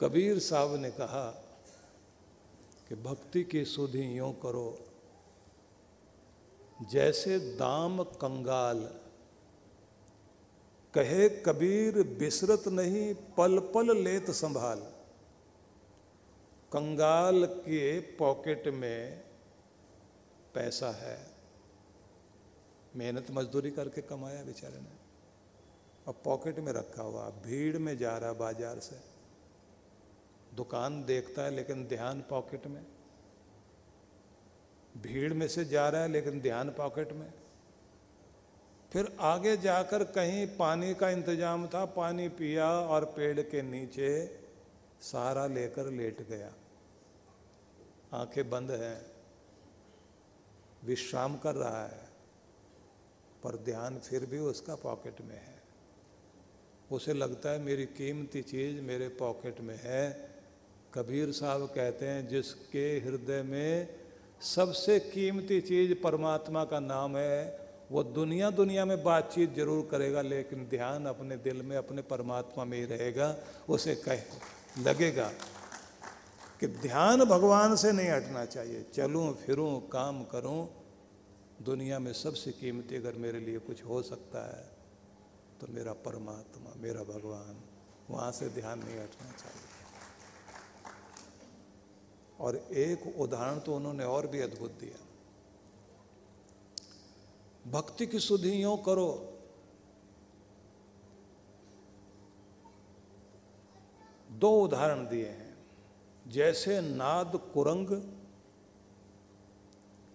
कबीर साहब ने कहा कि भक्ति की सुधि यूँ करो, जैसे दाम कंगाल। कहे कबीर, बिसरत नहीं पल पल लेत संभाल। कंगाल के पॉकेट में पैसा है। मेहनत मजदूरी करके कमाया बेचारे ने। और पॉकेट में रखा हुआ, भीड़ में जा रहा बाज़ार से। दुकान देखता है, लेकिन ध्यान पॉकेट में। भीड़ में से जा रहा है, लेकिन ध्यान पॉकेट में। फिर आगे जाकर कहीं पानी का इंतज़ाम था, पानी पिया और पेड़ के नीचे सहारा लेकर लेट गया। आँखें बंद हैं, विश्राम कर रहा है, पर ध्यान फिर भी उसका पॉकेट में है। उसे लगता है मेरी कीमती चीज़ मेरे पॉकेट में है कबीर साहब कहते हैं, जिसके हृदय में सबसे कीमती चीज़ परमात्मा का नाम है, वो दुनिया दुनिया में बातचीत ज़रूर करेगा, लेकिन ध्यान अपने दिल में, अपने परमात्मा में ही रहेगा, उसे कह, लगेगा कि ध्यान भगवान से नहीं हटना चाहिए। चलूँ, फिरूं, काम करूँ, दुनिया में सबसे कीमती अगर मेरे लिए कुछ हो सकता है तो मेरा परमात्मा, मेरा भगवान, वहाँ से ध्यान नहीं हटना चाहिए। और एक उदाहरण तो उन्होंने और भी अद्भुत दिया। भक्ति की सुधि यूँ करो। दो उदाहरण दिए हैं। जैसे नाद कुरंग,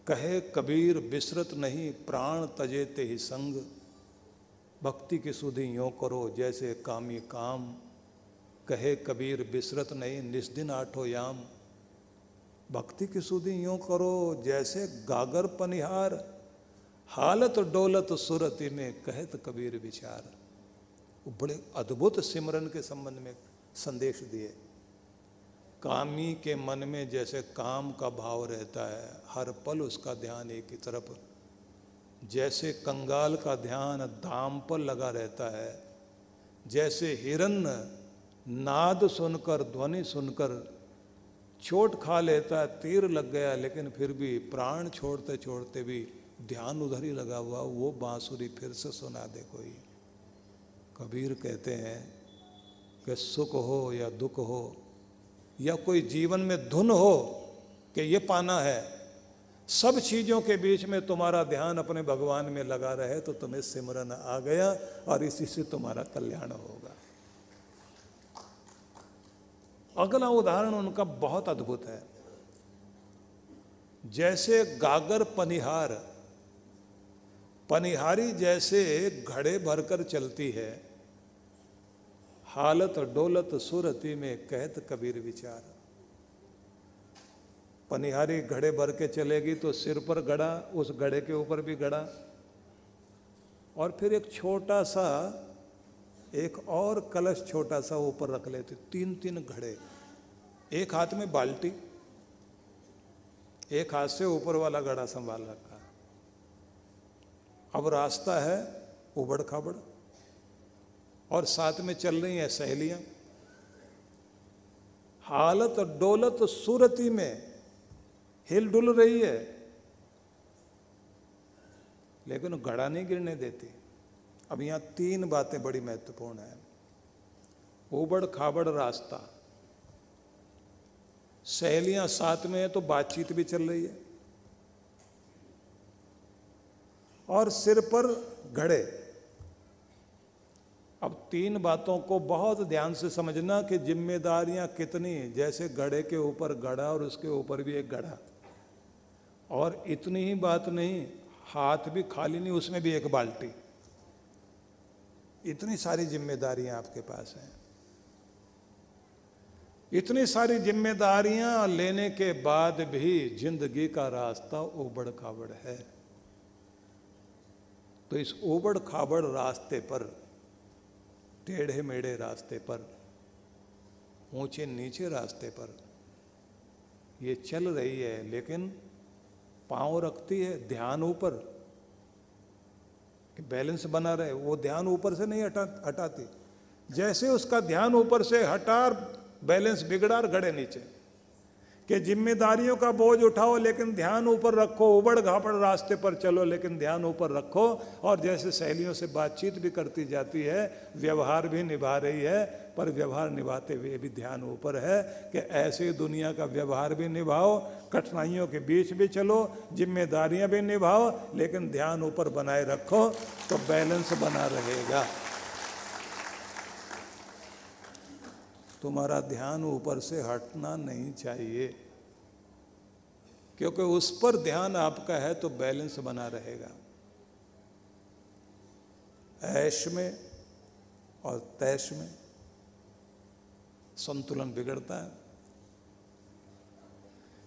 कहे कबीर बिसरत नहीं, प्राण तजे ते ही संग। भक्ति की सुधि यो करो, जैसे कामी काम, कहे कबीर बिसरत नहीं, निस्दिन आठो याम। भक्ति की सुधि यूँ करो, जैसे गागर पनिहार। हालत डोलत सुरति में कहत कबीर विचार। वो बड़े अद्भुत सिमरन के संबंध में संदेश दिए। कामी के मन में जैसे काम का भाव रहता है, हर पल उसका ध्यान एक ही तरफ़। जैसे कंगाल का ध्यान दाम पर लगा रहता है, जैसे हिरन नाद सुनकर, ध्वनि सुनकर चोट खा लेता है तीर लग गया, लेकिन फिर भी प्राण छोड़ते छोड़ते भी ध्यान उधर ही लगा हुआ, वो बांसुरी फिर से सुना दे कोई। कबीर कहते हैं कि सुख हो या दुख हो, या कोई जीवन में धुन हो कि ये पाना है, सब चीज़ों के बीच में तुम्हारा ध्यान अपने भगवान में लगा रहे तो तुम्हें सिमरन आ गया और इसी से तुम्हारा कल्याण होगा। अगला उदाहरण उनका बहुत अद्भुत है। जैसे गागर पनिहार। पनिहारी जैसे घड़े भरकर चलती है। हालत डोलत सुरति में कहत कबीर विचार। पनिहारी घड़े भर के चलेगी तो सिर पर गड़ा, उस घड़े के ऊपर भी गड़ा। और फिर एक छोटा सा एक और कलश छोटा सा ऊपर रख लेते, तीन तीन घड़े। एक हाथ में बाल्टी, एक हाथ से ऊपर वाला घड़ा संभाल रखा। अब रास्ता है उबड़ खाबड़, और साथ में चल रही हैं सहेलियाँ। हालत डोलत सूरती में हिल डुल रही है, लेकिन घड़ा नहीं गिरने देती। अब यहाँ तीन बातें बड़ी महत्वपूर्ण है। उबड़ खाबड़ रास्ता। सहेलियाँ साथ में है तो बातचीत भी चल रही है। और सिर पर घड़े। अब तीन बातों को बहुत ध्यान से समझना कि जिम्मेदारियाँ कितनी जैसे गड़े के ऊपर गड़ा और उसके ऊपर भी एक गड़ा और इतनी ही बात नहीं, हाथ भी खाली नहीं, उसमें भी एक बाल्टी। इतनी सारी जिम्मेदारियाँ आपके पास हैं। इतनी सारी जिम्मेदारियाँ लेने के बाद भी ज़िंदगी का रास्ता उबड़ खाबड़ है। तो इस उबड़ खाबड़ रास्ते पर टेढ़े मेढ़े रास्ते पर ऊँचे नीचे रास्ते पर ये चल रही है, लेकिन पाँव रखती है ध्यान ऊपर। कि बैलेंस बना रहे, वो ध्यान ऊपर से नहीं हटा, हटाती। जैसे उसका ध्यान ऊपर से हटा बैलेंस बिगड़ा और नीचे। कि जिम्मेदारियों का बोझ उठाओ, लेकिन ध्यान ऊपर रखो, उबड़ घापड़ रास्ते पर चलो, लेकिन ध्यान ऊपर रखो। और जैसे सहेलियों से बातचीत भी करती जाती है, व्यवहार भी निभा रही है, पर व्यवहार निभाते हुए भी ध्यान ऊपर है कि ऐसे दुनिया का व्यवहार भी निभाओ, कठिनाइयों के बीच भी चलो, जिम्मेदारियाँ भी निभाओ, लेकिन ध्यान ऊपर बनाए रखो तो बैलेंस बना रहेगा। तुम्हारा ध्यान ऊपर से हटना नहीं चाहिए। क्योंकि उस पर ध्यान आपका है तो बैलेंस बना रहेगा। ऐश में और तैश में संतुलन बिगड़ता है।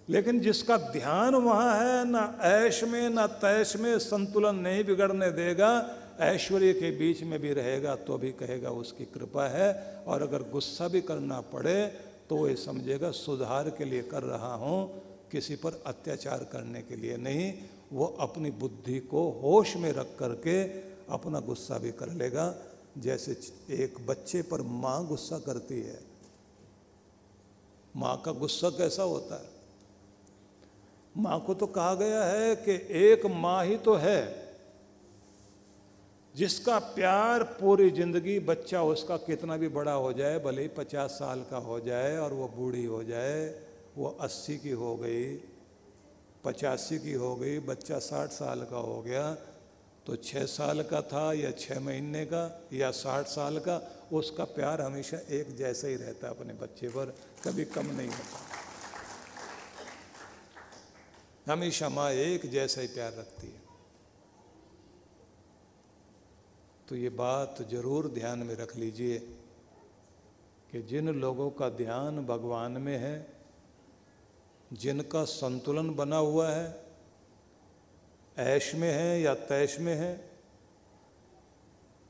लेकिन जिसका ध्यान वहाँ है, ना ऐश में, ना तैश में संतुलन नहीं बिगड़ने देगा ऐश्वर्य के बीच में भी रहेगा तो भी कहेगा उसकी कृपा है, और अगर गुस्सा भी करना पड़े तो ये समझेगा, सुधार के लिए कर रहा हूँ, किसी पर अत्याचार करने के लिए नहीं, वो अपनी बुद्धि को होश में रख करके अपना गुस्सा भी कर लेगा। जैसे एक बच्चे पर माँ गुस्सा करती है, माँ का गुस्सा कैसा होता है? माँ को तो कहा गया है कि एक माँ ही तो है। जिसका प्यार पूरी ज़िंदगी बच्चा उसका कितना भी बड़ा हो जाए, भले ही पचास साल का हो जाए और वो बूढ़ी हो जाए, वो अस्सी की हो गई, पचासी की हो गई, बच्चा साठ साल का हो गया तो छः साल का था या छः महीने का या साठ साल का, उसका प्यार हमेशा एक जैसा ही रहता अपने बच्चे पर, कभी कम नहीं होता। हमेशा माँ एक जैसा ही प्यार रखती है। तो ये बात ज़रूर ध्यान में रख लीजिए कि जिन लोगों का ध्यान भगवान में है, जिनका संतुलन बना हुआ है, ऐश में है या तैश में है,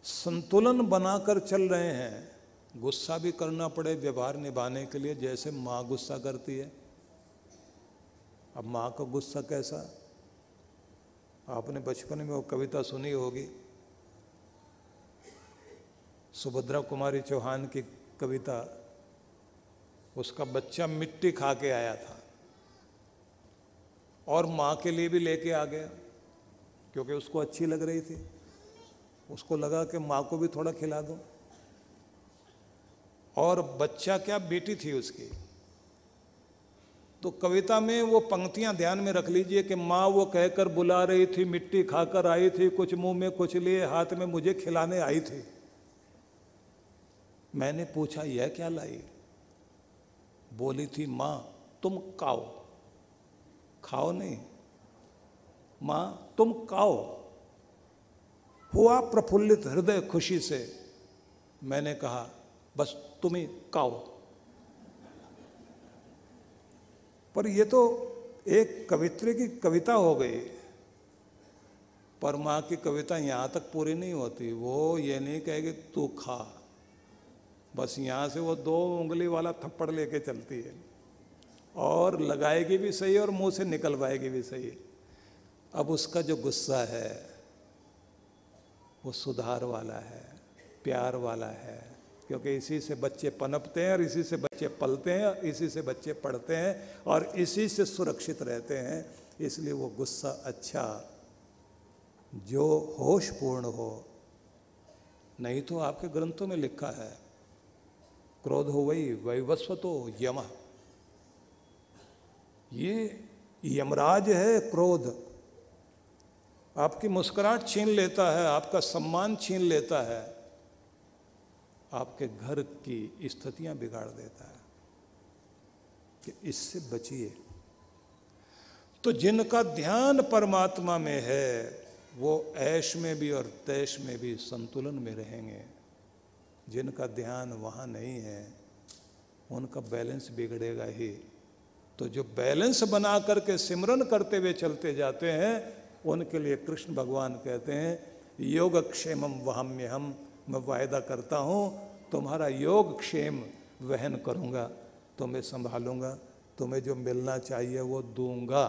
संतुलन बनाकर चल रहे हैं। गुस्सा भी करना पड़े व्यवहार निभाने के लिए, जैसे माँ गुस्सा करती है। अब माँ का गुस्सा कैसा? आपने बचपन में वो कविता सुनी होगी। सुभद्रा कुमारी चौहान की कविता, उसका बच्चा मिट्टी खा के आया था और माँ के लिए भी लेके आ गया, क्योंकि उसको अच्छी लग रही थी। उसको लगा कि माँ को भी थोड़ा खिला दो। और बच्चा क्या बेटी थी उसकी? तो कविता में वो पंक्तियाँ ध्यान में रख लीजिए कि माँ वो कहकर बुला रही थी, मिट्टी खाकर आई थी, कुछ मुँह में कुछ लिए, हाथ में मुझे खिलाने आई थी। मैंने पूछा, यह क्या लाई? बोली थी, माँ, तुम काओ खाओ नहीं। माँ, तुम काओ हुआ प्रफुल्लित हृदय खुशी से। मैंने कहा, बस तुम ही पर यह तो एक कवित्री की कविता हो गई। पर माँ की कविता यहाँ तक पूरी नहीं होती। वो ये नहीं कहेगी तू खा। बस यहाँ से वो दो उंगली वाला थप्पड़ लेके चलती है। और लगाएगी भी सही और मुँह से निकलवाएगी भी सही। अब उसका जो गुस्सा है, वो सुधार वाला है, प्यार वाला है, क्योंकि इसी से बच्चे पनपते हैं और इसी से बच्चे पलते हैं और इसी से बच्चे पढ़ते हैं और इसी से सुरक्षित रहते हैं। इसलिए वो गुस्सा अच्छा जो होशपूर्ण हो, नहीं तो आपके ग्रंथों में लिखा है क्रोध हो वही वैवस्व तो यम। ये यमराज है क्रोध। आपकी मुस्कुराहट छीन लेता है, आपका सम्मान छीन लेता है, आपके घर की स्थितियाँ बिगाड़ देता है कि इससे बचिए। तो जिनका ध्यान परमात्मा में है, वो ऐश में भी और तैश में भी संतुलन में रहेंगे। जिनका ध्यान वहाँ नहीं है, उनका बैलेंस बिगड़ेगा ही। तो जो बैलेंस बना करके सिमरन करते हुए चलते जाते हैं, उनके लिए कृष्ण भगवान कहते हैं योग क्षेमम वहम्य हम मैं वायदा करता हूँ, तुम्हारा योग क्षेम वहन करूँगा, तुम्हें संभालूँगा, तुम्हें जो मिलना चाहिए वो दूँगा।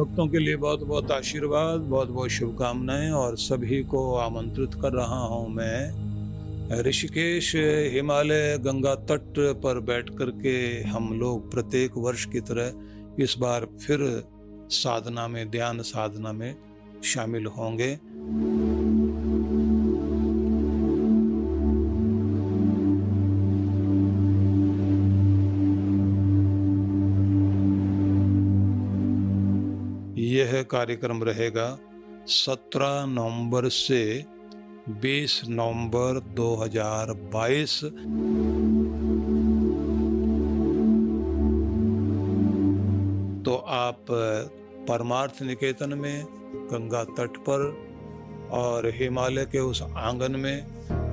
भक्तों के लिए बहुत बहुत आशीर्वाद बहुत बहुत शुभकामनाएँ और सभी को आमंत्रित कर रहा हूँ मैं ऋषिकेश हिमालय गंगा तट पर बैठ कर के हम लोग प्रत्येक वर्ष की तरह इस बार फिर साधना में, ध्यान साधना में शामिल होंगे। यह कार्यक्रम रहेगा 17 नवंबर से 20 नवंबर 2022 तो आप परमार्थ निकेतन में, गंगा तट पर और हिमालय के उस आँगन में,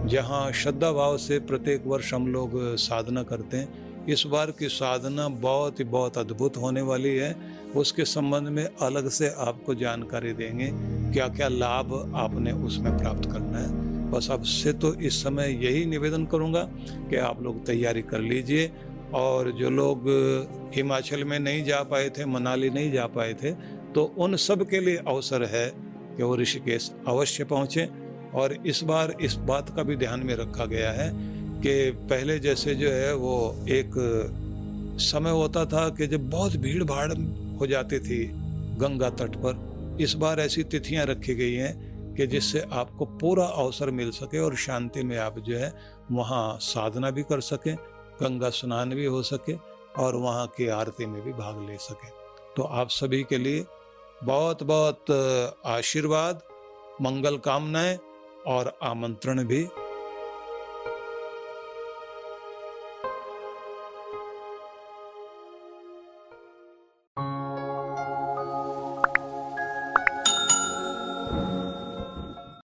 जहाँ श्रद्धा भाव से प्रत्येक वर्ष हम लोग साधना करते हैं, इस बार की साधना बहुत ही बहुत अद्भुत होने वाली है। उसके संबंध में अलग से आपको जानकारी देंगे क्या क्या लाभ आपने उसमें प्राप्त करना है। बस अब से तो इस समय यही निवेदन करूँगा कि आप लोग तैयारी कर लीजिए। और जो लोग हिमाचल में नहीं जा पाए थे, मनाली नहीं जा पाए थे तो उन सब के लिए अवसर है कि वो ऋषिकेश अवश्य पहुँचे। और इस बार इस बात का भी ध्यान में रखा गया है कि पहले जैसे जो है वो एक समय होता था कि जब बहुत भीड़ भाड़ हो जाती थी गंगा तट पर। इस बार ऐसी तिथियाँ रखी गई हैं कि जिससे आपको पूरा अवसर मिल सके और शांति में आप जो है वहाँ साधना भी कर सकें, गंगा स्नान भी हो सके और वहाँ की आरती में भी भाग ले सकें। तो आप सभी के लिए बहुत बहुत आशीर्वाद, मंगल कामनाएँ और आमंत्रण भी।